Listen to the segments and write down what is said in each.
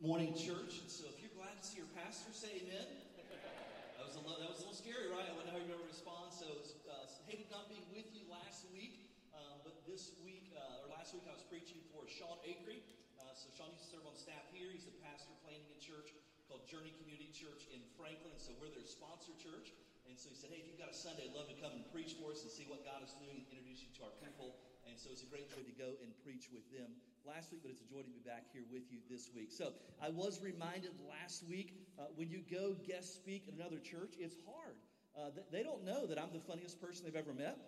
morning, church. And So if you're glad to see your pastor, say amen. That was a, that was a little scary, right? I know how you're going to respond. So was, uh, hated not being with you last week, um, but this week, uh, or last week, I was preaching for Sean Acree. Uh, so Sean used to serve on staff here. He's a pastor planting a church called Journey Community Church in Franklin. So we're their sponsor church. And so he said, hey, if you've got a Sunday, I'd love to come and preach for us and see what God is doing and introduce you to our people. And so it's a great joy to go and preach with them last week, but it's a joy to be back here with you this week. So I was reminded last week uh, when you go guest speak at another church, it's hard. Uh, they don't know that I'm the funniest person they've ever met.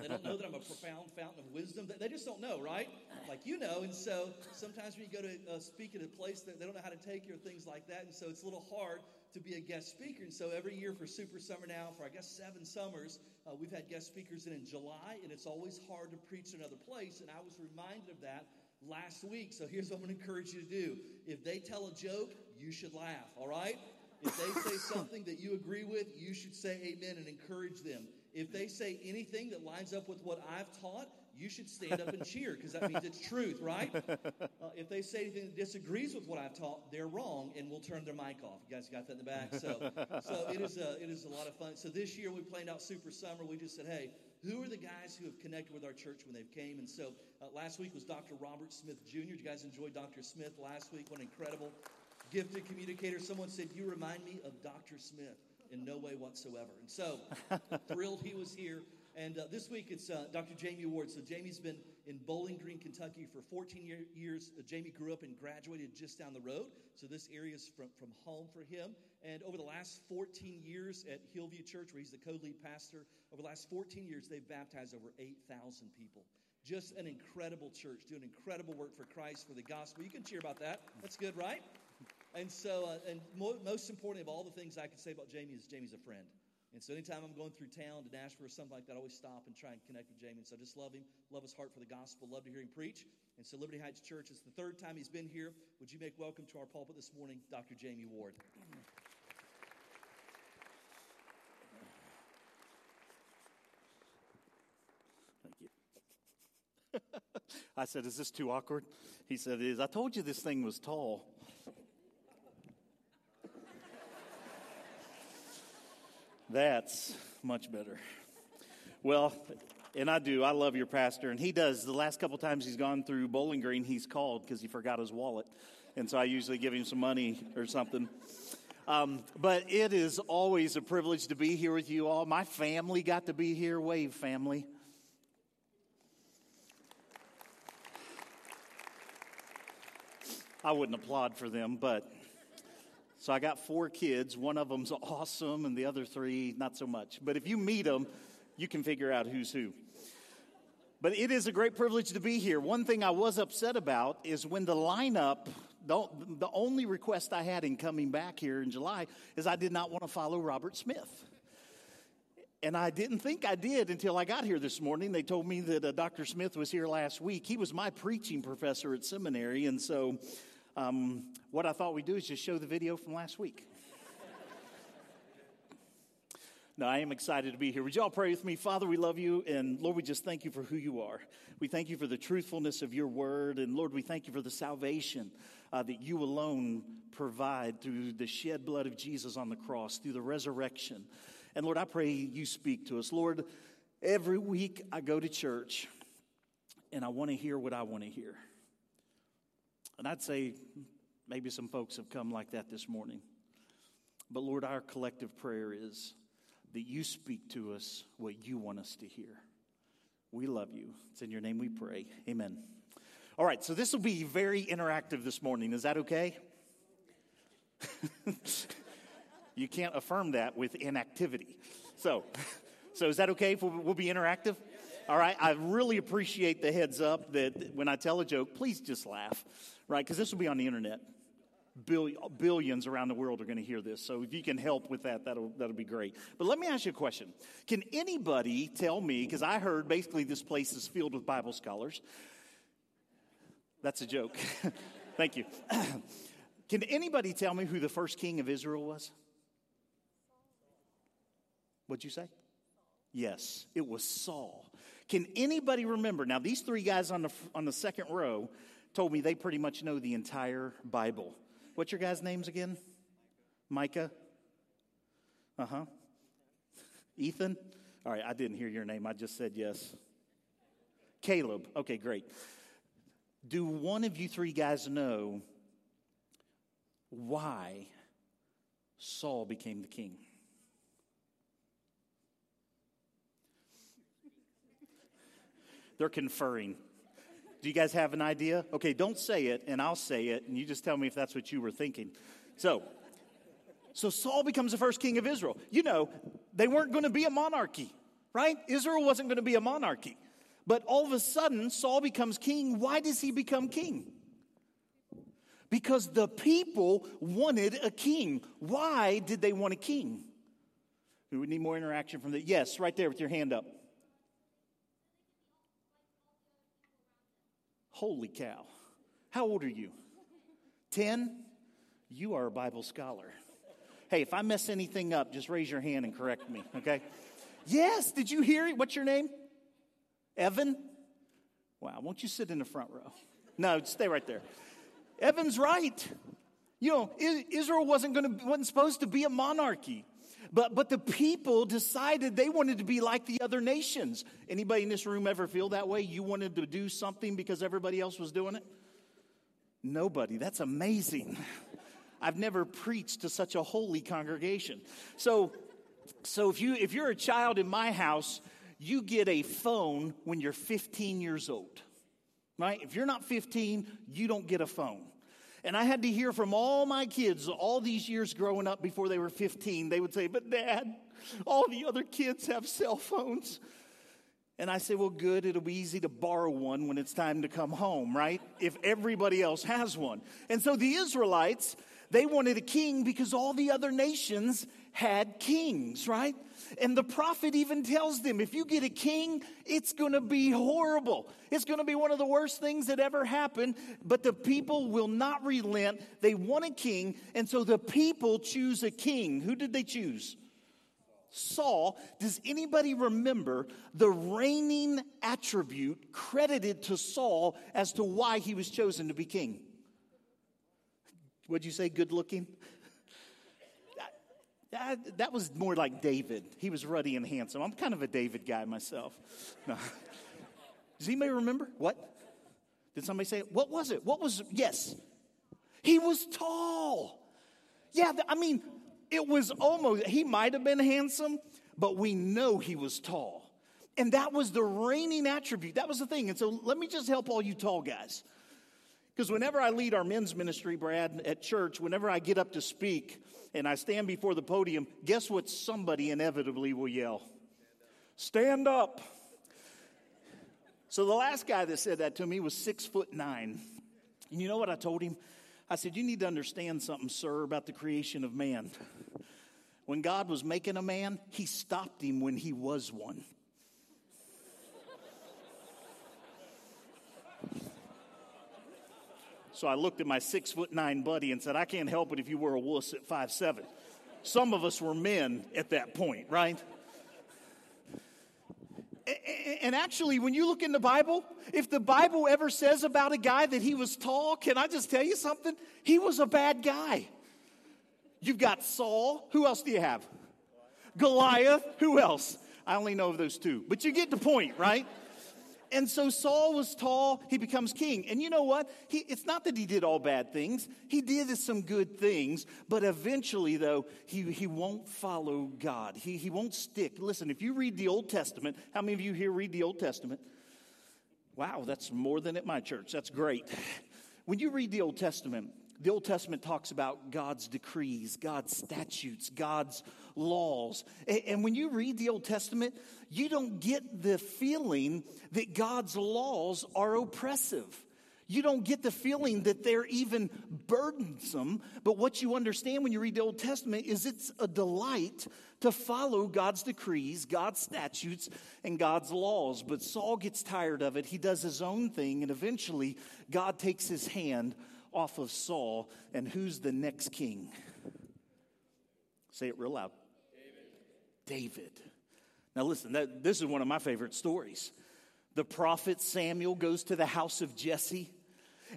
They don't know that I'm a profound fountain of wisdom. They just don't know, right? Like you know. And so sometimes when you go to uh, speak at a place that they don't know how to take you or things like that. And so it's a little hard to be a guest speaker. And so every year for Super Summer now, for I guess seven summers, uh, we've had guest speakers in in July, and it's always hard to preach in another place. And I was reminded of that last week. So here's what I'm going to encourage you to do. If they tell a joke, you should laugh, all right? If they say something that you agree with, you should say amen and encourage them. If they say anything that lines up with what I've taught, you should stand up and cheer because that means it's truth, right? Uh, if they say anything that disagrees with what I've taught, they're wrong, and we'll turn their mic off. You guys got that in the back. So, so it is a it is a lot of fun. So this year we planned out Super Summer. We just said, hey, who are the guys who have connected with our church when they've came? And so uh, last week was Dr. Robert Smith Jr. Did you guys enjoy Dr. Smith last week? What an incredible, gifted communicator. Someone said, You remind me of Dr. Smith in no way whatsoever. And so thrilled he was here. And uh, this week it's uh, Dr. Jamie Ward. So Jamie's been in Bowling Green, Kentucky for 14 year, years. Uh, Jamie grew up and graduated just down the road. So this area is from, from home for him. And over the last 14 years at Hillvue Church, where he's the co lead pastor, over the last 14 years, they've baptized over 8,000 people. Just an incredible church, doing incredible work for Christ, for the gospel. You can cheer about that. That's good, right? And so, uh, and mo- most important of all the things I can say about Jamie is Jamie's a friend. And so anytime I'm going through town to Nashville or something like that, I always stop and try and connect with Jamie. And so I just love him, love his heart for the gospel, love to hear him preach. And so Liberty Heights Church is the third time he's been here. Would you make welcome to our pulpit this morning, Dr. Jamie Ward? Thank you. I said, Is this too awkward? He said, It is. I told you this thing was tall. That's much better. Well, and I do. I love your pastor, and he does. The last couple times he's gone through Bowling Green, he's called because he forgot his wallet, and so I usually give him some money or something. Um, but it is always a privilege to be here with you all. My family got to be here. Wave family. I wouldn't applaud for them, but so I got four kids. One of them's awesome, and the other three, not so much. But if you meet them, you can figure out who's who. But it is a great privilege to be here. One thing I was upset about is when the lineup, the, only request I had in coming back here in July is I did not want to follow Robert Smith. And I didn't think I did until I got here this morning. They told me that uh, Dr. Smith was here last week. He was my preaching professor at seminary, and so um, what I thought we'd do is just show the video from last week. no, I am excited to be here. Would you all pray with me? Father, we love you, and Lord, we just thank you for who you are. We thank you for the truthfulness of your word, and Lord, we thank you for the salvation uh, that you alone provide through the shed blood of Jesus on the cross, through the resurrection. And Lord, I pray you speak to us. Lord, every week I go to church, and I want to hear what I want to hear. And I'd say maybe some folks have come like that this morning. But Lord, our collective prayer is that you speak to us what you want us to hear. We love you. It's in your name we pray. Amen. All right, so this will be very interactive this morning. Is that okay? you can't affirm that with inactivity. So, so is that okay if we'll, we'll be interactive? All right, I really appreciate the heads up that when I tell a joke, please just laugh right? Because this will be on the internet. billions around the world are going to hear this. So if you can help with that, that'll, that'll be great. But let me ask you a question. Can anybody tell me, because I heard basically this place is filled with Bible scholars. That's a joke. Thank you. can anybody tell me who the first king of Israel was? What'd you say? Yes, it was Saul. Can anybody remember? Now, these three guys on the, on the second row, told me they pretty much know the entire Bible. What's your guys' names again? Micah? Uh huh. Ethan? All right, I didn't hear your name. I just said yes. Caleb. Okay, great. Do one of you three guys know why Saul became the king? They're conferring. Do you guys have an idea? Okay, don't say it, and I'll say it, and you just tell me if that's what you were thinking. So, so Saul becomes the first king of Israel. You know, they weren't going to be a monarchy, right? Israel wasn't going to be a monarchy. But all of a sudden, Saul becomes king. Why does he become king? Because the people wanted a king. Why did they want a king? We would need more interaction from the. Yes, right there with your hand up. Holy cow. How old are you? 10? You are a Bible scholar. Hey, if I mess anything up, just raise your hand and correct me, okay? Yes, did you hear it? What's your name? Evan? Wow, won't you sit in the front row? No, stay right there. Evan's right. You know, Israel wasn't going to wasn't supposed to be a monarchy. But but the people decided they wanted to be like the other nations. Anybody in this room ever feel that way? You wanted to do something because everybody else was doing it? Nobody. That's amazing. I've never preached to such a holy congregation. So so if you if you're a child in my house, you get a phone when you're 15 years old. Right? If you're not 15, you don't get a phone. And I had to hear from all my kids all these years growing up before they were 15. They would say, But dad, all the other kids have cell phones. And I say, Well, good, it'll be easy to borrow one when it's time to come home, right? If everybody else has one. And so the Israelites, they wanted a king because all the other nations had kings, right? And the prophet even tells them if you get a king, it's going to be horrible. It's going to be one of the worst things that ever happened. But the people will not relent. They want a king. And so the people choose a king. Who did they choose? Saul. Does anybody remember the reigning attribute credited to Saul as to why he was chosen to be king? Would you say good looking? That, was more like David. He was ruddy and handsome. I'm kind of a David guy myself. No. Does anybody remember? What? Did somebody say it? What was it? What was, yes. He was tall. Yeah, I mean, it was almost, he might have been handsome, but we know he was tall. And that was the reigning attribute. That was the thing. And so let me just help all you tall guys. Because whenever I lead our men's ministry, Brad, at church, whenever I get up to speak and I stand before the podium, guess what somebody inevitably will yell? Stand up. So the last guy that said that to me was six foot nine. And you know what I told him? I said, You need to understand something, sir, about the creation of man. When God was making a man, he stopped him when he was one. So I looked at my six foot nine buddy and said, I can't help it if you were a wuss at five seven. Some of us were men at that point, right? And actually, when you look in the Bible, if the Bible ever says about a guy that he was tall, can I just tell you something? He was a bad guy. You've got Saul. Who else do you have? Goliath. Who else? I only know of those two. But you get the point, right? And so Saul was tall, he becomes king. And you know what? He, it's not that he did all bad things, he did some good things, but eventually, though, he, he won't follow God. He, he won't stick. Listen, if you read the Old Testament, how many of you here read the Old Testament? Wow, that's more than at my church. That's great. When you read the Old Testament, the Old Testament talks about God's decrees, God's statutes, God's laws. And when you read the Old Testament, you don't get the feeling that God's laws are oppressive. You don't get the feeling that they're even burdensome. But what you understand when you read the Old Testament is it's a delight to follow God's decrees, God's statutes, and God's laws. But Saul gets tired of it. He does his own thing, and eventually God takes his hand off of Saul, and who's the next king? Say it real loud David. Now, listen, that, this is one of my favorite stories. The prophet Samuel goes to the house of Jesse.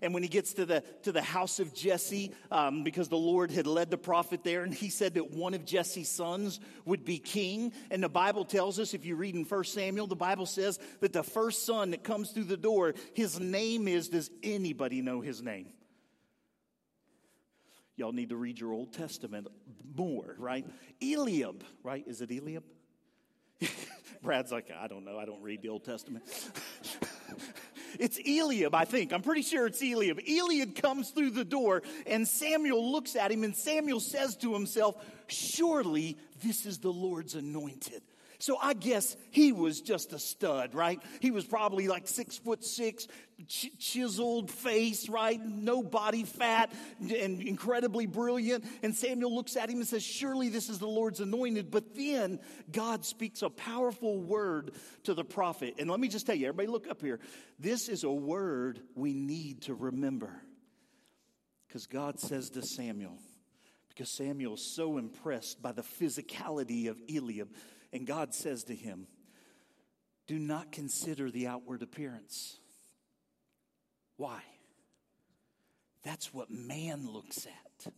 And when he gets to the, to the house of Jesse, um, because the Lord had led the prophet there, and he said that one of Jesse's sons would be king. And the Bible tells us, if you read in 1 Samuel, the Bible says that the first son that comes through the door, his name is, does anybody know his name? Y'all need to read your Old Testament more, right? Eliab, right? Is it Eliab? Brad's like, I don't know. I don't read the Old Testament. it's Eliab, I think. I'm pretty sure it's Eliab. Eliab comes through the door, and Samuel looks at him, and Samuel says to himself, Surely this is the Lord's anointed. So I guess he was just a stud, right? He was probably like six foot six, ch- chiseled face, right? No body fat, and incredibly brilliant. And Samuel looks at him and says, Surely this is the Lord's anointed. But then God speaks a powerful word to the prophet. And let me just tell you, everybody look up here. This is a word we need to remember. Because God says to Samuel, because Samuel is so impressed by the physicality of Eliab and God says to him, Do not consider the outward appearance. Why? That's what man looks at,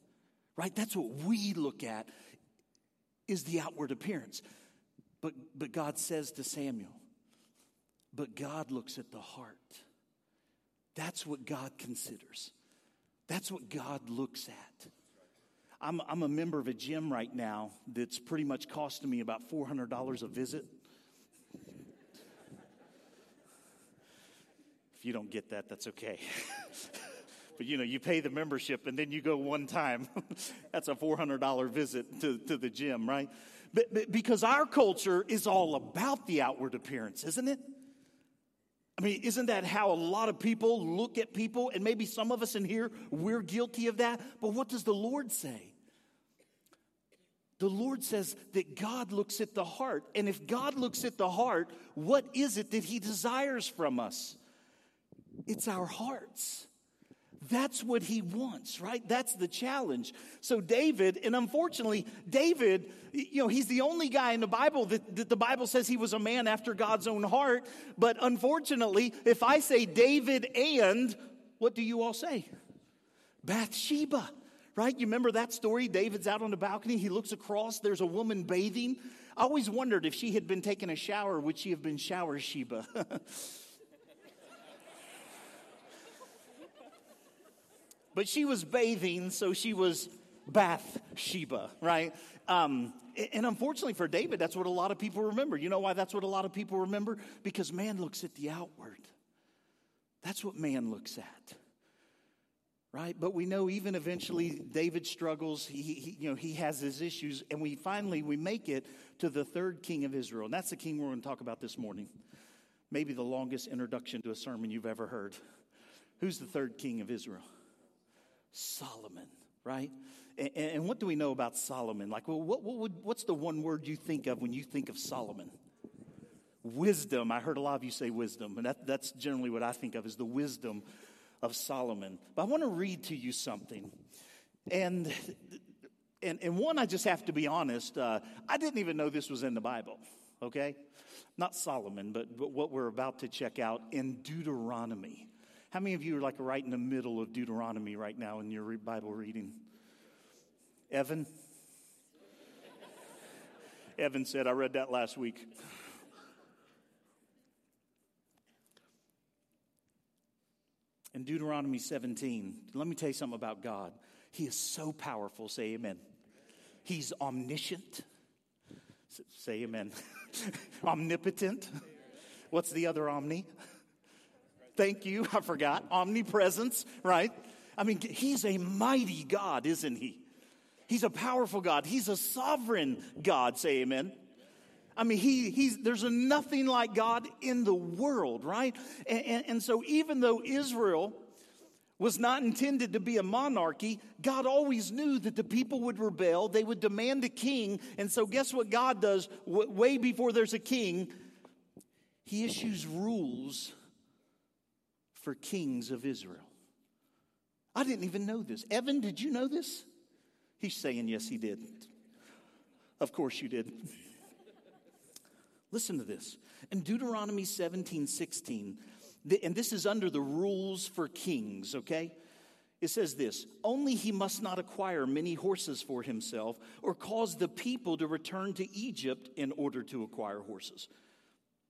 right? That's what we look at is the outward appearance. But, but God says to Samuel, but God looks at the heart. That's what God considers. That's what God looks at. I'm, I'm a member of a gym right now that's pretty much costing me about $400 a visit. If you don't get that, that's okay. but you know, you pay the membership and then you go one time. that's a $400 visit to, to the gym, right? But, but because our culture is all about the outward appearance, isn't it? I mean, isn't that how a lot of people look at people? And maybe some of us in here, we're guilty of that. But what does the Lord say? The Lord says that God looks at the heart. And if God looks at the heart, what is it that He desires from us? It's our hearts. That's what he wants, right? That's the challenge. So, David, and unfortunately, David, you know, he's the only guy in the Bible that, that, the Bible says he was a man after God's own heart. But unfortunately, if I say David and, what do you all say? Bathsheba right? You remember that story? David's out on the balcony. He looks across. There's a woman bathing. I always wondered if she had been taking a shower, would she have been shower Sheba? but she was bathing, so she was Bath Sheba, right? Um, and unfortunately for David, that's what a lot of people remember. You know why that's what a lot of people remember? Because man looks at the outward. That's what man looks at right? But we know even eventually David struggles. He, he, you know, he has his issues, and we finally we make it to the third king of Israel, and that's the king we're going to talk about this morning. Maybe the longest introduction to a sermon you've ever heard. Who's the third king of Israel? Solomon, right? And, and what do we know about Solomon? Like, well, what, what would, what's the one word you think of when you think of Solomon? Wisdom. I heard a lot of you say wisdom, and that, that's generally what I think of is the wisdom of Solomon. But I want to read to you something. And, and, and one, I just have to be honest, uh, I didn't even know this was in the Bible, okay? Not Solomon, but, but what we're about to check out in Deuteronomy. How many of you are like right in the middle of Deuteronomy right now in your Bible reading? Evan? Evan said, I read that last week. In Deuteronomy 17, let me tell you something about God. He is so powerful. Say amen. He's omniscient. Say amen. Omnipotent. What's the other omni? Thank you. I forgot. Omnipresence, right? I mean, he's a mighty God, isn't he? He's a powerful God. He's a sovereign God. Say amen. I mean, he, he's, there's nothing like God in the world, right? And, and, and, so, even though Israel was not intended to be a monarchy, God always knew that the people would rebel. They would demand a king. And so, guess what God does w- way before there's a king? He issues rules for kings of Israel. I didn't even know this. Evan, did you know this? He's saying, yes, he did. Of course you did. Listen to this. In Deuteronomy 17 16, and this is under the rules for kings, okay? It says this Only he must not acquire many horses for himself or cause the people to return to Egypt in order to acquire horses.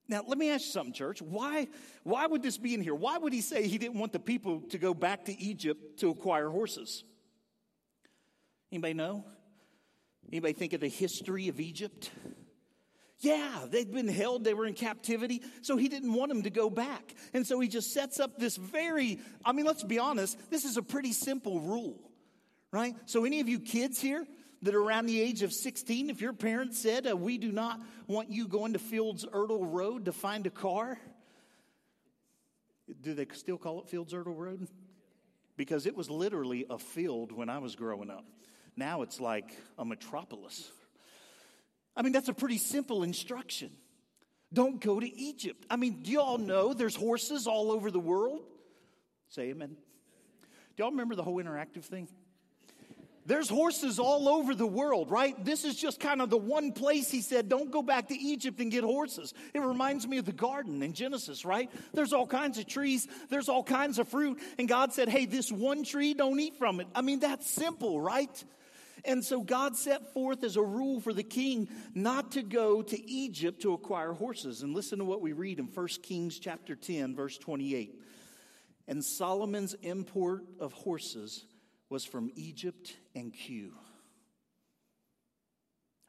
Now, let me ask you something, church. Why, why would this be in here? Why would he say he didn't want the people to go back to Egypt to acquire horses? Anybody know? Anybody think of the history of Egypt? Yeah, they'd been held, they were in captivity, so he didn't want them to go back. And so he just sets up this very, I mean, let's be honest, this is a pretty simple rule, right? So, any of you kids here that are around the age of 16, if your parents said, uh, We do not want you going to Fields Ertel Road to find a car, do they still call it Fields Ertel Road? Because it was literally a field when I was growing up. Now it's like a metropolis. I mean, that's a pretty simple instruction. Don't go to Egypt. I mean, do you all know there's horses all over the world? Say amen. Do y'all remember the whole interactive thing? There's horses all over the world, right? This is just kind of the one place he said, don't go back to Egypt and get horses. It reminds me of the garden in Genesis, right? There's all kinds of trees, there's all kinds of fruit, and God said, hey, this one tree, don't eat from it. I mean, that's simple, right? And so God set forth as a rule for the king not to go to Egypt to acquire horses. And listen to what we read in 1 Kings chapter 10, verse 28. And Solomon's import of horses was from Egypt and Kue.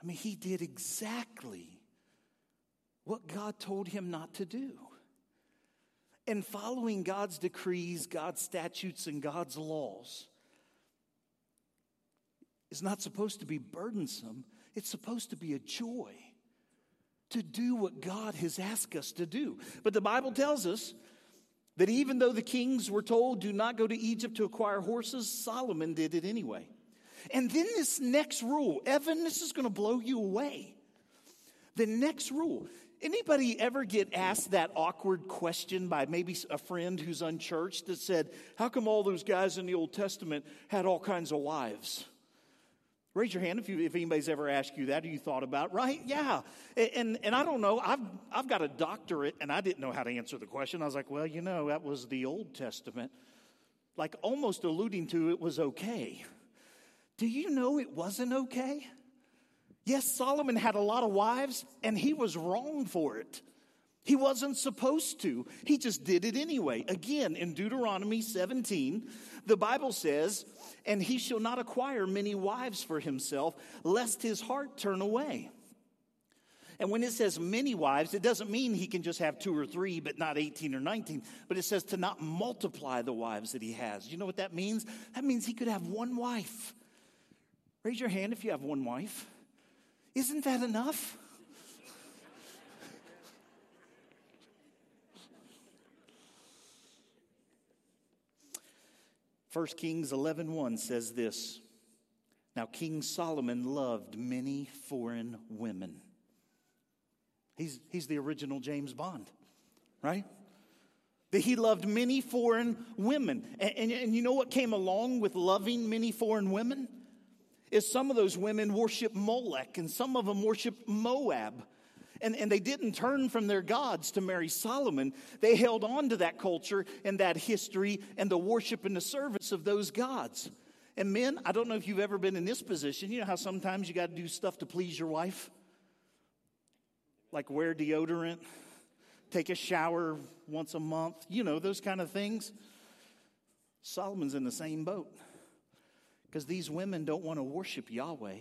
I mean, he did exactly what God told him not to do. And following God's decrees, God's statutes, and God's laws is not supposed to be burdensome, it's supposed to be a joy to do what God has asked us to do. But the Bible tells us that even though the kings were told, do not go to Egypt to acquire horses, Solomon did it anyway. And then this next rule, Evan, this is going to blow you away. The next rule. Anybody ever get asked that awkward question by maybe a friend who's unchurched that said, How come all those guys in the Old Testament had all kinds of wives? Raise your hand if, you, if anybody's ever asked you that or you thought about, right? Yeah. And, and I don't know, I've, I've got a doctorate and I didn't know how to answer the question. I was like, well, you know, that was the Old Testament. Like almost alluding to it was okay. Do you know it wasn't okay? Yes, Solomon had a lot of wives and he was wrong for it. He wasn't supposed to. He just did it anyway. Again, in Deuteronomy 17, the Bible says, And he shall not acquire many wives for himself, lest his heart turn away. And when it says many wives, it doesn't mean he can just have two or three, but not 18 or 19. But it says to not multiply the wives that he has. You know what that means? That means he could have one wife. Raise your hand if you have one wife. Isn't that enough? 1 Kings 11:1 says this. Now King Solomon loved many foreign women. He's, he's the original James Bond, right? That he loved many foreign women. And, and, and you know what came along with loving many foreign women? Is some of those women worship Molech and some of them worship Moab. And, and they didn't turn from their gods to marry Solomon. They held on to that culture and that history and the worship and the service of those gods. And men, I don't know if you've ever been in this position. You know how sometimes you got to do stuff to please your wife? Like wear deodorant, take a shower once a month, you know, those kind of things. Solomon's in the same boat because these women don't want to worship Yahweh,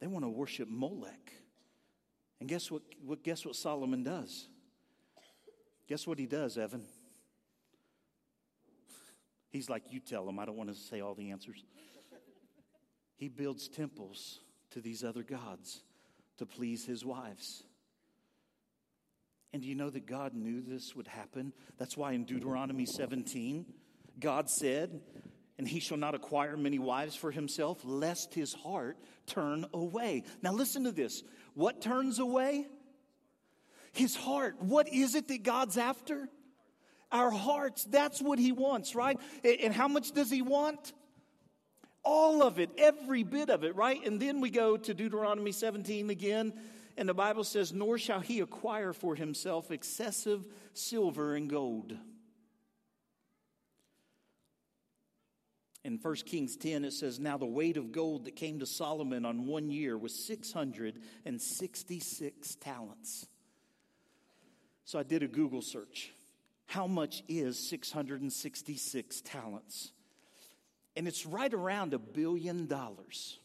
they want to worship Molech. And guess what, what, guess what Solomon does? Guess what he does, Evan? He's like, You tell him. I don't want to say all the answers. He builds temples to these other gods to please his wives. And do you know that God knew this would happen? That's why in Deuteronomy 17, God said, and he shall not acquire many wives for himself, lest his heart turn away. Now, listen to this. What turns away? His heart. What is it that God's after? Our hearts. That's what he wants, right? And how much does he want? All of it, every bit of it, right? And then we go to Deuteronomy 17 again, And the Bible says, Nor shall he acquire for himself excessive silver and gold. In 1 Kings 10, it says, Now the weight of gold that came to Solomon on one year was 666 talents. So I did a Google search. How much is 666 talents? And it's right around a billion dollars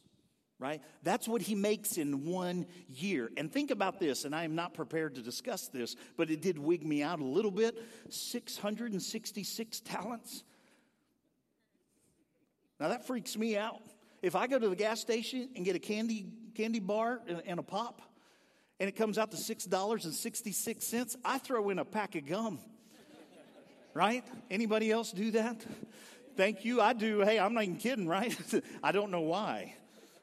right? That's what he makes in one year. And think about this, and I am not prepared to discuss this, but it did wig me out a little bit 666 talents. Now that freaks me out. If I go to the gas station and get a candy, candy bar and, and a pop, and it comes out to $6.66, I throw in a pack of gum. Right? Anybody else do that? Thank you. I do. Hey, I'm not even kidding, right? I don't know why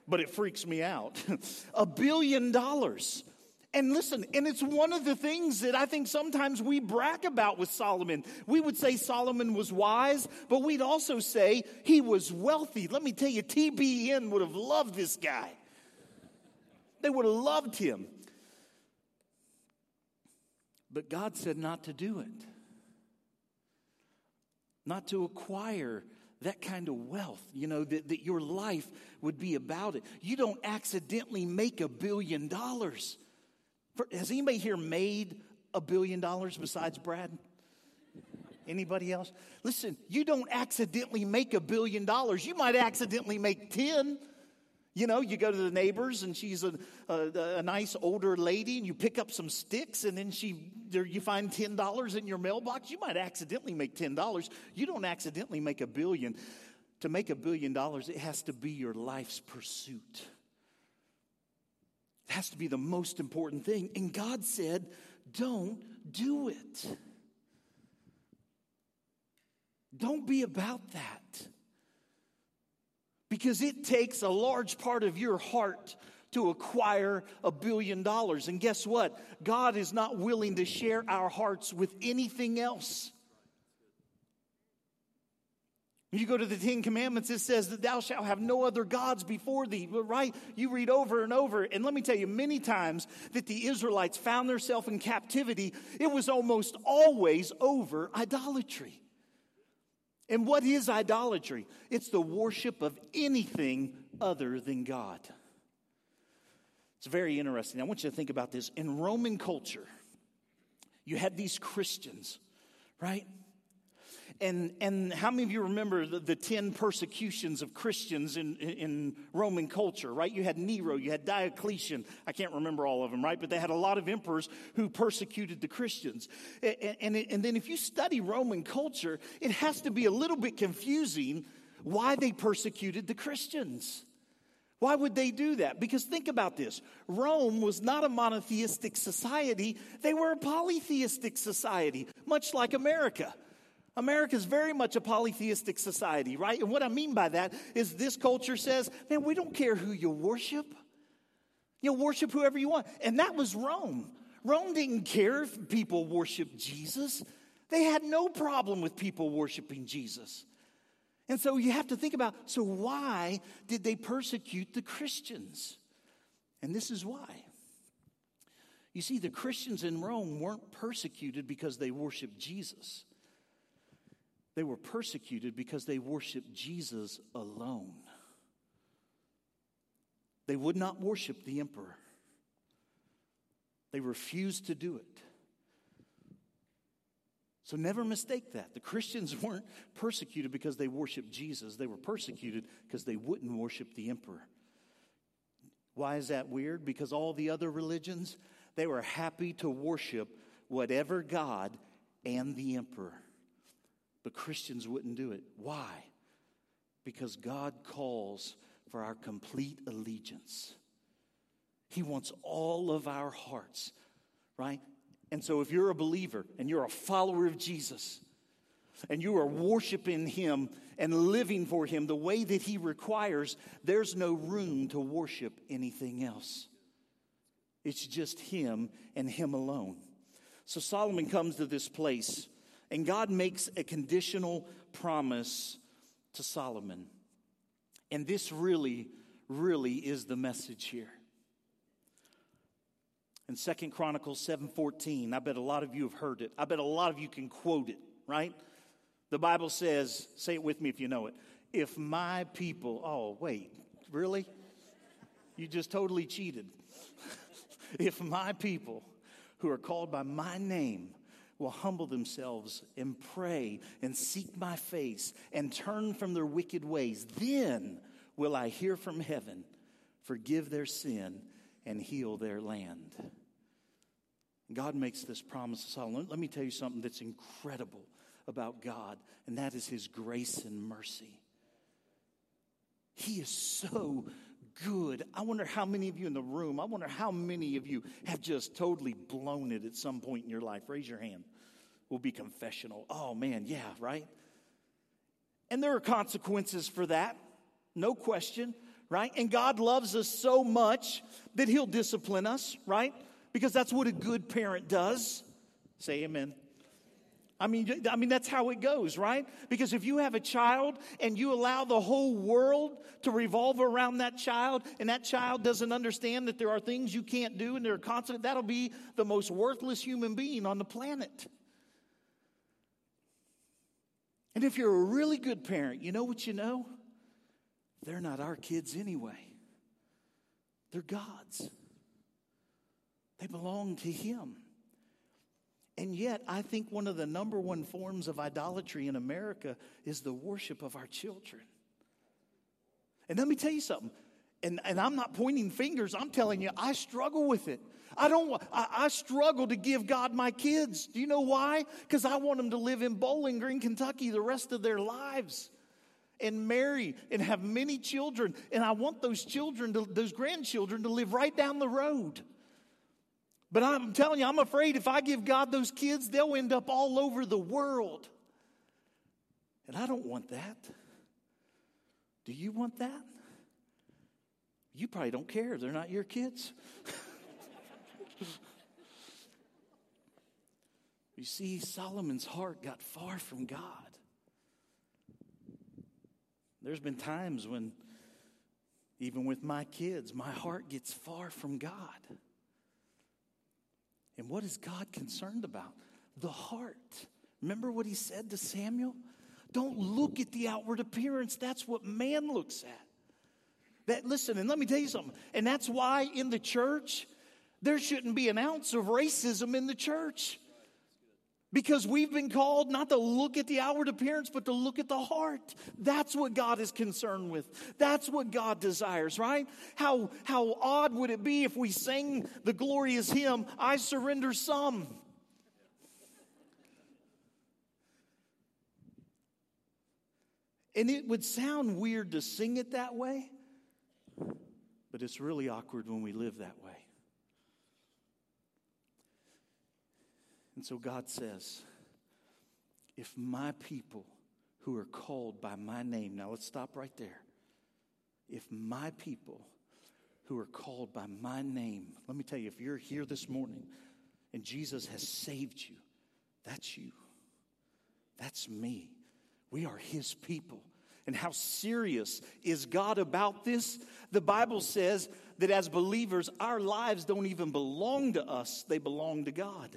but it freaks me out. a billion dollars. And listen, and it's one of the things that I think sometimes we brag about with Solomon. We would say Solomon was wise, but we'd also say he was wealthy. Let me tell you, TBN would have loved this guy. They would have loved him. But God said not to do it, not to acquire that kind of wealth, you know, that, that your life would be about it. You don't accidentally make a billion dollars. For, has anybody here made a billion dollars besides Brad? Anybody else? Listen, you don't accidentally make a billion dollars. You might accidentally make 10. You know, you go to the neighbors and she's a, a, a, nice older lady and you pick up some sticks and then she, there, you find $10 in your mailbox. You might accidentally make $10. You don't accidentally make a billion. To make a billion dollars, it has to be your life's pursuit. It has to be the most important thing. And God said, don't do it. Don't be about that because it takes a large part of your heart to acquire a billion dollars. And guess what? God is not willing to share our hearts with anything else. You go to the Ten Commandments, it says that thou shalt have no other gods before thee, right? You read over and over. And let me tell you, many times that the Israelites found themselves in captivity, it was almost always over idolatry. And what is idolatry? It's the worship of anything other than God. It's very interesting. I want you to think about this. In Roman culture, you had these Christians, right? And, and how many of you remember the, the 10 persecutions of Christians in, in Roman culture, right? You had Nero, you had Diocletian. I can't remember all of them, right? But they had a lot of emperors who persecuted the Christians. And, and, and then if you study Roman culture, it has to be a little bit confusing why they persecuted the Christians. Why would they do that? Because think about this Rome was not a monotheistic society, they were a polytheistic society, much like America. America is very much a polytheistic society, right? And what I mean by that is this culture says, man, we don't care who you worship. You worship whoever you want. And that was Rome. Rome didn't care if people worshiped Jesus. They had no problem with people worshiping Jesus. And so you have to think about so why did they persecute the Christians? And this is why. You see, the Christians in Rome weren't persecuted because they worshiped Jesus. They were persecuted because they worshiped Jesus alone. They would not worship the emperor, they refused to do it. So never mistake that. The Christians weren't persecuted because they worshiped Jesus, they were persecuted because they wouldn't worship the emperor. Why is that weird? Because all the other religions, they were happy to worship whatever God and the emperor. But Christians wouldn't do it. Why? Because God calls for our complete allegiance. He wants all of our hearts, right? And so if you're a believer and you're a follower of Jesus, and you are worshiping Him and living for Him the way that He requires, there's no room to worship anything else. It's just Him and Him alone. So Solomon comes to this place and God makes a conditional promise to Solomon. And this really, really is the message here. In Second Chronicles 7:14, I bet a lot of you have heard it. I bet a lot of you can quote it, right? The Bible says, say it with me if you know it. If my people, oh, wait, really? You just totally cheated. if my people who are called by my name will humble themselves and pray and seek my face and turn from their wicked ways, then will I hear from heaven, forgive their sin, and heal their land. God makes this promise to Solomon. Let me tell you something that's incredible about God, and that is His grace and mercy. He is so good. I wonder how many of you in the room, I wonder how many of you have just totally blown it at some point in your life. Raise your hand. We'll be confessional. Oh man, yeah, right? And there are consequences for that, no question, right? And God loves us so much that He'll discipline us, right? Because that's what a good parent does. Say amen. I mean, I mean, that's how it goes, right? Because if you have a child and you allow the whole world to revolve around that child, and that child doesn't understand that there are things you can't do and there are constant, that'll be the most worthless human being on the planet. And if you're a really good parent, you know what you know? They're not our kids anyway, they're God's. They belong to Him. And yet, I think one of the number one forms of idolatry in America is the worship of our children. And let me tell you something, and, and I'm not pointing fingers, I'm telling you, I struggle with it. I don't I, I struggle to give God my kids. Do you know why? Because I want them to live in Bowling Green, Kentucky the rest of their lives and marry and have many children. And I want those children, to, those grandchildren, to live right down the road. But I'm telling you, I'm afraid if I give God those kids, they'll end up all over the world. And I don't want that. Do you want that? You probably don't care. They're not your kids. you see, Solomon's heart got far from God. There's been times when, even with my kids, my heart gets far from God. And what is God concerned about? The heart. Remember what he said to Samuel? Don't look at the outward appearance. That's what man looks at. That listen, and let me tell you something. And that's why in the church, there shouldn't be an ounce of racism in the church. Because we've been called not to look at the outward appearance, but to look at the heart. That's what God is concerned with. That's what God desires, right? How, how odd would it be if we sang the glorious hymn, I surrender some? And it would sound weird to sing it that way, but it's really awkward when we live that way. And so God says, if my people who are called by my name, now let's stop right there. If my people who are called by my name, let me tell you, if you're here this morning and Jesus has saved you, that's you. That's me. We are his people. And how serious is God about this? The Bible says that as believers, our lives don't even belong to us, they belong to God.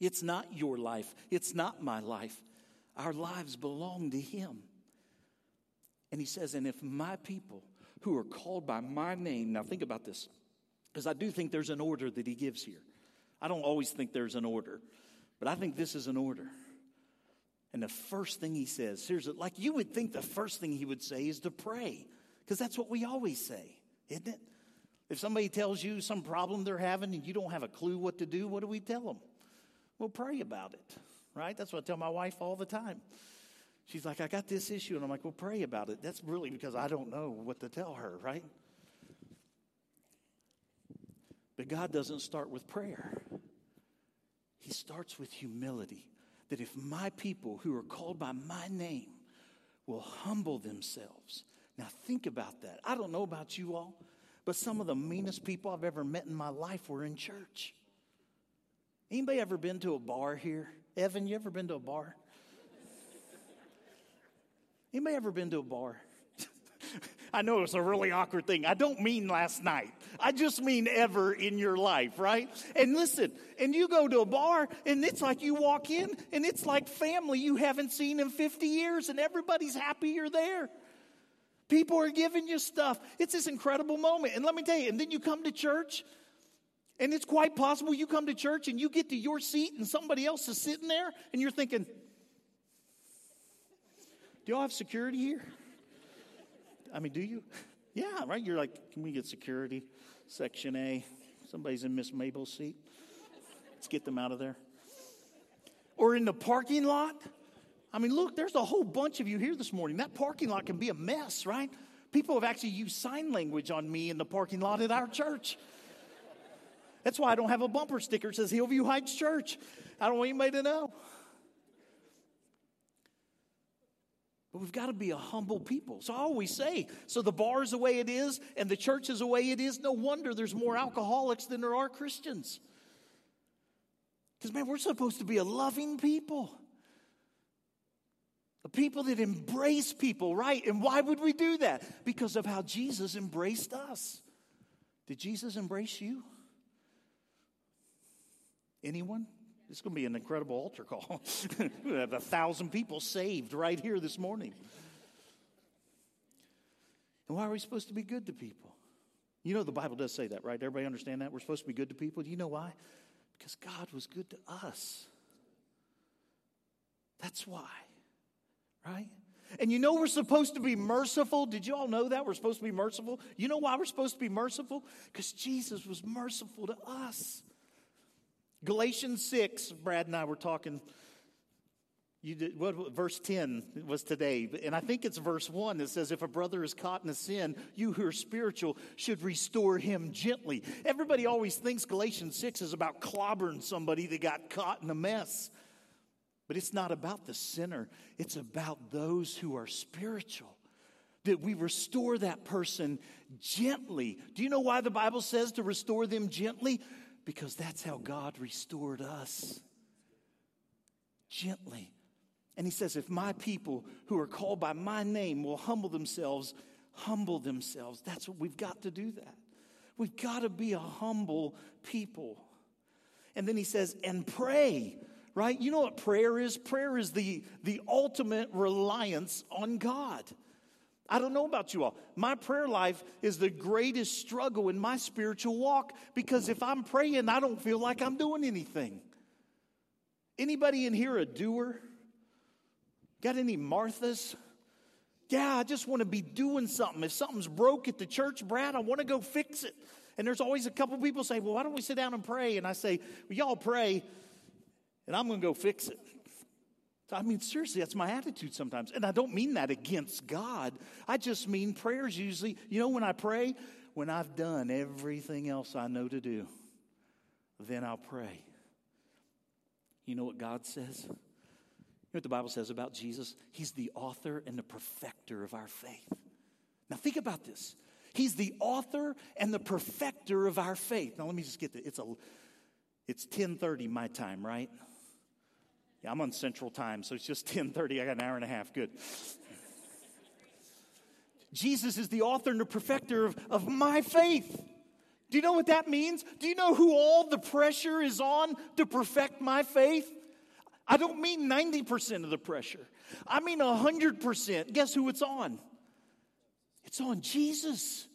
It's not your life, it's not my life. Our lives belong to Him. And He says, And if my people who are called by my name, now think about this, because I do think there's an order that He gives here. I don't always think there's an order, but I think this is an order. And the first thing he says, here's like you would think the first thing he would say is to pray, because that's what we always say, isn't it? If somebody tells you some problem they're having and you don't have a clue what to do, what do we tell them? Well, pray about it, right? That's what I tell my wife all the time. She's like, I got this issue. And I'm like, well, pray about it. That's really because I don't know what to tell her, right? But God doesn't start with prayer, He starts with humility. That if my people who are called by my name will humble themselves. Now, think about that. I don't know about you all, but some of the meanest people I've ever met in my life were in church. Anybody ever been to a bar here? Evan, you ever been to a bar? Anybody ever been to a bar? I know it's a really awkward thing. I don't mean last night. I just mean ever in your life, right? And listen, and you go to a bar and it's like you walk in and it's like family you haven't seen in 50 years and everybody's happy you're there. People are giving you stuff. It's this incredible moment. And let me tell you, and then you come to church and it's quite possible you come to church and you get to your seat and somebody else is sitting there and you're thinking, do y'all have security here? I mean, do you? Yeah, right? You're like, can we get security? Section A. Somebody's in Miss Mabel's seat. Let's get them out of there. Or in the parking lot. I mean, look, there's a whole bunch of you here this morning. That parking lot can be a mess, right? People have actually used sign language on me in the parking lot at our church. That's why I don't have a bumper sticker that says Hillvue Heights Church. I don't want anybody to know. But we've got to be a humble people. So I always say, so the bar is the way it is and the church is the way it is. No wonder there's more alcoholics than there are Christians. Because, man, we're supposed to be a loving people. A people that embrace people, right? And why would we do that? Because of how Jesus embraced us. Did Jesus embrace you? Anyone? It's going to be an incredible altar call. we have a thousand people saved right here this morning. And why are we supposed to be good to people? You know, the Bible does say that, right? Everybody understand that? We're supposed to be good to people. Do you know why? Because God was good to us. That's why, right? And you know we're supposed to be merciful. Did you all know that? We're supposed to be merciful. You know why we're supposed to be merciful? Because Jesus was merciful to us. Galatians 6, Brad and I were talking. You did, what verse 10 was today, and I think it's verse 1 that says, If a brother is caught in a sin, you who are spiritual should restore him gently. Everybody always thinks Galatians 6 is about clobbering somebody that got caught in a mess. But it's not about the sinner, it's about those who are spiritual. That we restore that person gently. Do you know why the Bible says to restore them gently? Because that's how God restored us gently. And he says, If my people who are called by my name will humble themselves, humble themselves. That's what we've got to do that. We've got to be a humble people. And then he says, and pray, right? You know what prayer is? Prayer is the, the ultimate reliance on God. I don't know about you all. My prayer life is the greatest struggle in my spiritual walk because if I'm praying, I don't feel like I'm doing anything. Anybody in here a doer? Got any Marthas? Yeah, I just want to be doing something. If something's broke at the church, Brad, I want to go fix it. And there's always a couple people say, Well, why don't we sit down and pray? And I say, Well, y'all pray, and I'm going to go fix it. I mean, seriously, that's my attitude sometimes. And I don't mean that against God. I just mean prayers usually, you know, when I pray, when I've done everything else I know to do, then I'll pray. You know what God says? You know what the Bible says about Jesus? He's the author and the perfecter of our faith. Now think about this. He's the author and the perfecter of our faith. Now let me just get this. It's a it's 10:30 my time, right? Yeah, I'm on Central Time, so it's just 10:30. I got an hour and a half. Good. Jesus is the author and the perfecter of, of my faith. Do you know what that means? Do you know who all the pressure is on to perfect my faith? I don't mean 90% of the pressure. I mean 100%. Guess who it's on? It's on Jesus.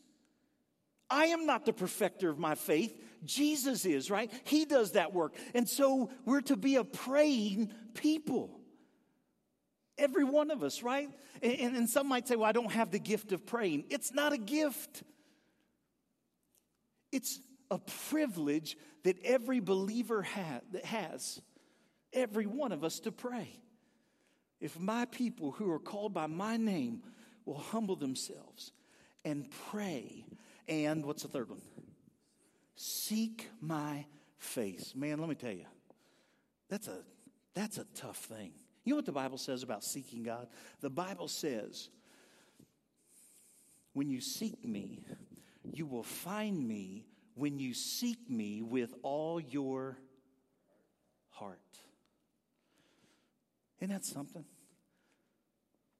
I am not the perfecter of my faith. Jesus is, right? He does that work. And so we're to be a praying people. Every one of us, right? And, and, some might say, well, I don't have the gift of praying. It's not a gift, it's a privilege that every believer ha- has, every one of us to pray. If my people who are called by my name will humble themselves and pray, and what's the third one? Seek my face. Man, let me tell you, that's a, that's a tough thing. You know what the Bible says about seeking God? The Bible says, when you seek me, you will find me when you seek me with all your heart. Isn't that something?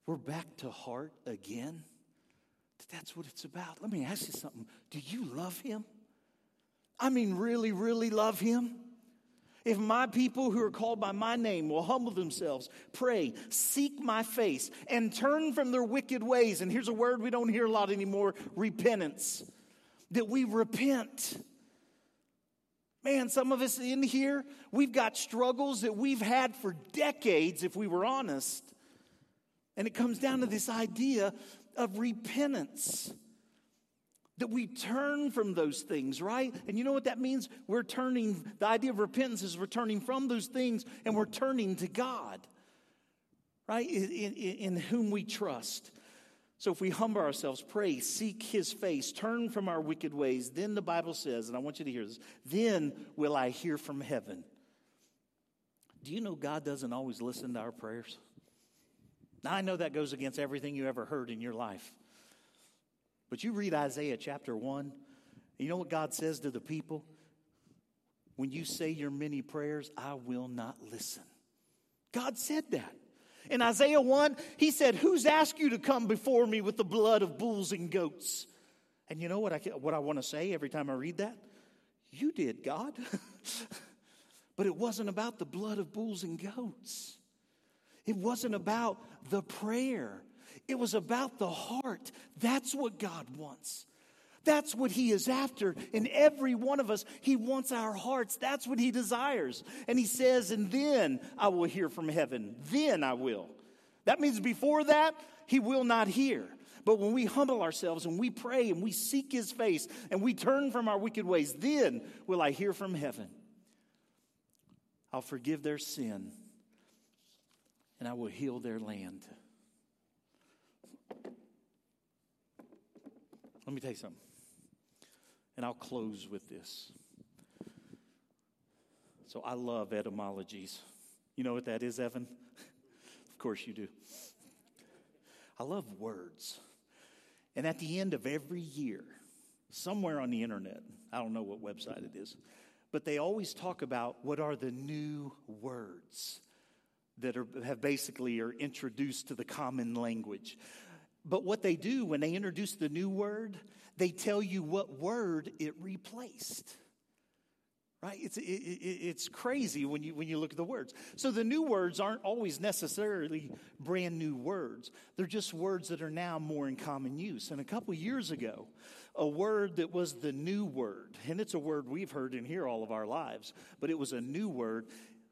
We're back to heart again. That's what it's about. Let me ask you something. Do you love him? I mean, really, really love him? If my people who are called by my name will humble themselves, pray, seek my face, and turn from their wicked ways, and here's a word we don't hear a lot anymore repentance, that we repent. Man, some of us in here, we've got struggles that we've had for decades, if we were honest. And it comes down to this idea of repentance that we turn from those things, right? And you know what that means? We're turning, the idea of repentance is we're turning from those things and we're turning to God, right? In, in, in whom we trust. So if we humble ourselves, pray, seek his face, turn from our wicked ways, then the Bible says, and I want you to hear this, then will I hear from heaven. Do you know God doesn't always listen to our prayers? Now, I know that goes against everything you ever heard in your life. But you read Isaiah chapter 1, you know what God says to the people? When you say your many prayers, I will not listen. God said that. In Isaiah 1, he said, Who's asked you to come before me with the blood of bulls and goats? And you know what I, what I want to say every time I read that? You did, God. but it wasn't about the blood of bulls and goats. It wasn't about the prayer. It was about the heart. That's what God wants. That's what He is after in every one of us. He wants our hearts. That's what He desires. And He says, and then I will hear from heaven. Then I will. That means before that, He will not hear. But when we humble ourselves and we pray and we seek His face and we turn from our wicked ways, then will I hear from heaven. I'll forgive their sin and I will heal their land. Let me tell you something. And I'll close with this. So I love etymologies. You know what that is, Evan? of course you do. I love words. And at the end of every year, somewhere on the internet, I don't know what website it is, but they always talk about what are the new words that are, have basically are introduced to the common language. But what they do when they introduce the new word, they tell you what word it replaced. Right? It's, it, it, it's crazy when you, when you look at the words. So the new words aren't always necessarily brand new words. They're just words that are now more in common use. And a couple years ago, a word that was the new word, and it's a word we've heard in here all of our lives, but it was a new word.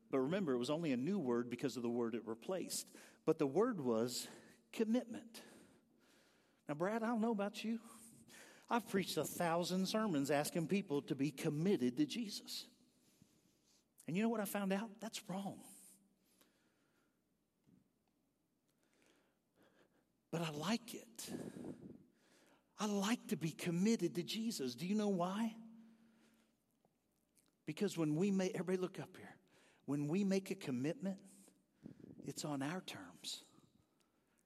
But remember, it was only a new word because of the word it replaced. But the word was commitment. Now, Brad, I don't know about you. I've preached a thousand sermons asking people to be committed to Jesus. And you know what I found out? That's wrong. But I like it. I like to be committed to Jesus. Do you know why? Because when we make, everybody look up here, when we make a commitment, it's on our terms,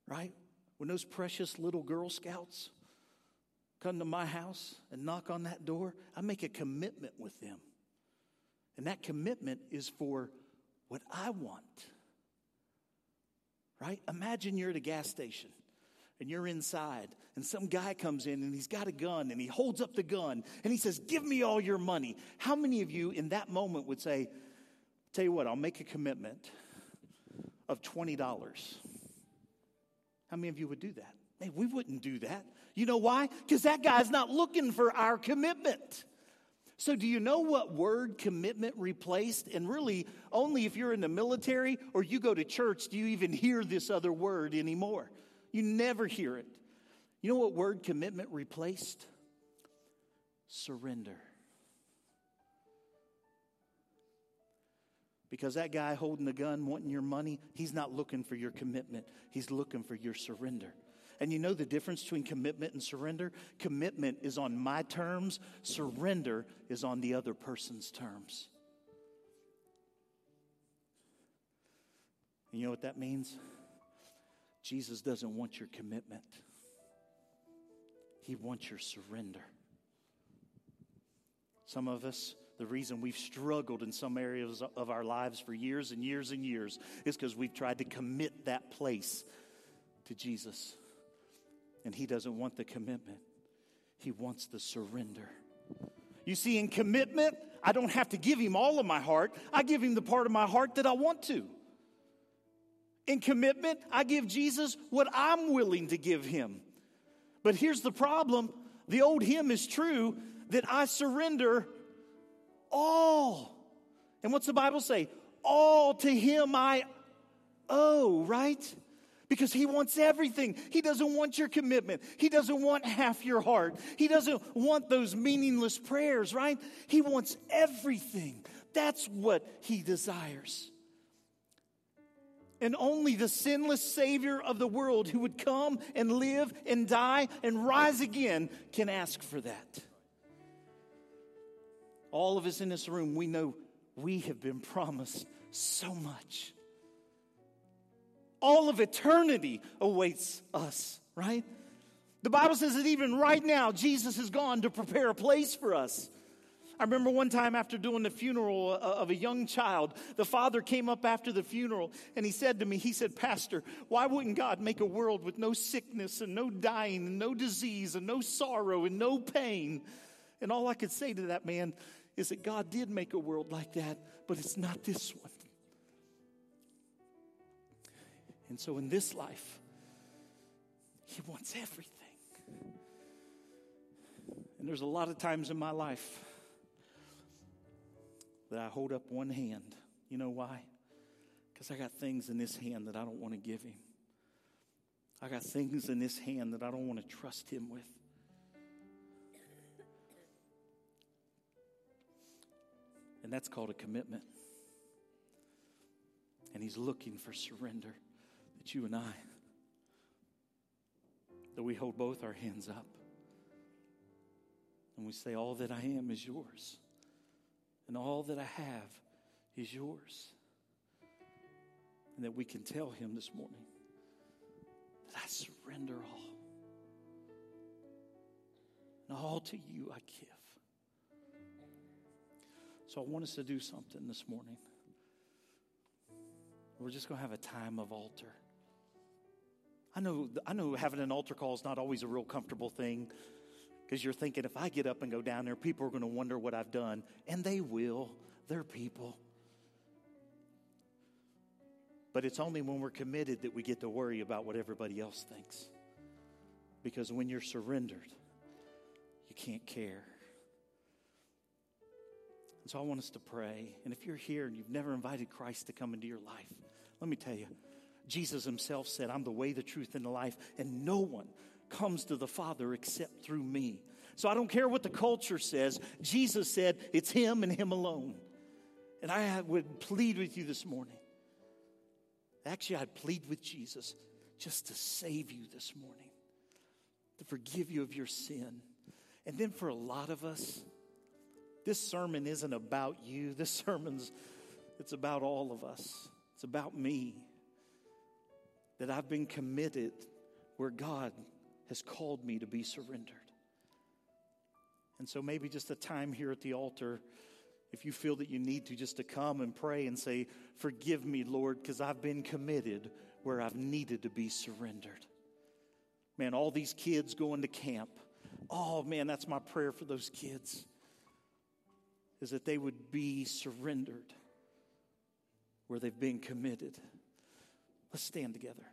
right? When those precious little Girl Scouts come to my house and knock on that door, I make a commitment with them. And that commitment is for what I want. Right? Imagine you're at a gas station and you're inside and some guy comes in and he's got a gun and he holds up the gun and he says, Give me all your money. How many of you in that moment would say, Tell you what, I'll make a commitment of $20? How many of you would do that? Hey, we wouldn't do that. You know why? Because that guy's not looking for our commitment. So, do you know what word commitment replaced? And really, only if you're in the military or you go to church do you even hear this other word anymore. You never hear it. You know what word commitment replaced? Surrender. Because that guy holding the gun, wanting your money, he's not looking for your commitment, he's looking for your surrender. And you know the difference between commitment and surrender? Commitment is on my terms, surrender is on the other person's terms. And you know what that means? Jesus doesn't want your commitment, He wants your surrender. Some of us, the reason we've struggled in some areas of our lives for years and years and years is because we've tried to commit that place to Jesus. And He doesn't want the commitment, He wants the surrender. You see, in commitment, I don't have to give Him all of my heart, I give Him the part of my heart that I want to. In commitment, I give Jesus what I'm willing to give Him. But here's the problem the old hymn is true that I surrender all. And what's the Bible say? All to Him I owe, right? Because he wants everything. He doesn't want your commitment. He doesn't want half your heart. He doesn't want those meaningless prayers, right? He wants everything. That's what he desires. And only the sinless Savior of the world who would come and live and die and rise again can ask for that. All of us in this room, we know we have been promised so much. All of eternity awaits us, right? The Bible says that even right now, Jesus has gone to prepare a place for us. I remember one time after doing the funeral of a young child, the father came up after the funeral and he said to me, he said, Pastor, why wouldn't God make a world with no sickness and no dying and no disease and no sorrow and no pain? And all I could say to that man is that God did make a world like that, but it's not this one. And so in this life, He wants everything. And there's a lot of times in my life that I hold up one hand. You know why? Because I got things in this hand that I don't want to give Him. I got things in this hand that I don't want to trust Him with. And that's called a commitment. And He's looking for surrender that you and I, that we hold both our hands up and we say, All that I am is yours, and all that I have is yours. And that we can tell Him this morning that I surrender all. And all to you I give. So I want us to do something this morning. We're just going to have a time of altar. I know, I know having an altar call is not always a real comfortable thing because you're thinking if I get up and go down there, people are going to wonder what I've done. And they will. They're people. But it's only when we're committed that we get to worry about what everybody else thinks. Because when you're surrendered, you can't care. And so I want us to pray. And if you're here and you've never invited Christ to come into your life, let me tell you, Jesus himself said, I'm the way, the truth, and the life, and no one comes to the Father except through me. So I don't care what the culture says. Jesus said it's him and him alone. And I would plead with you this morning. Actually, I'd plead with Jesus just to save you this morning, to forgive you of your sin. And then for a lot of us, this sermon isn't about you. This sermon's it's about all of us. It's about me that I've been committed where God has called me to be surrendered. And so maybe just a time here at the altar, if you feel that you need to, just to come and pray and say, Forgive me, Lord, because I've been committed where I've needed to be surrendered. Man, all these kids going to camp. Oh, man, that's my prayer for those kids, is that they would be surrendered where they've been committed. Let's stand together.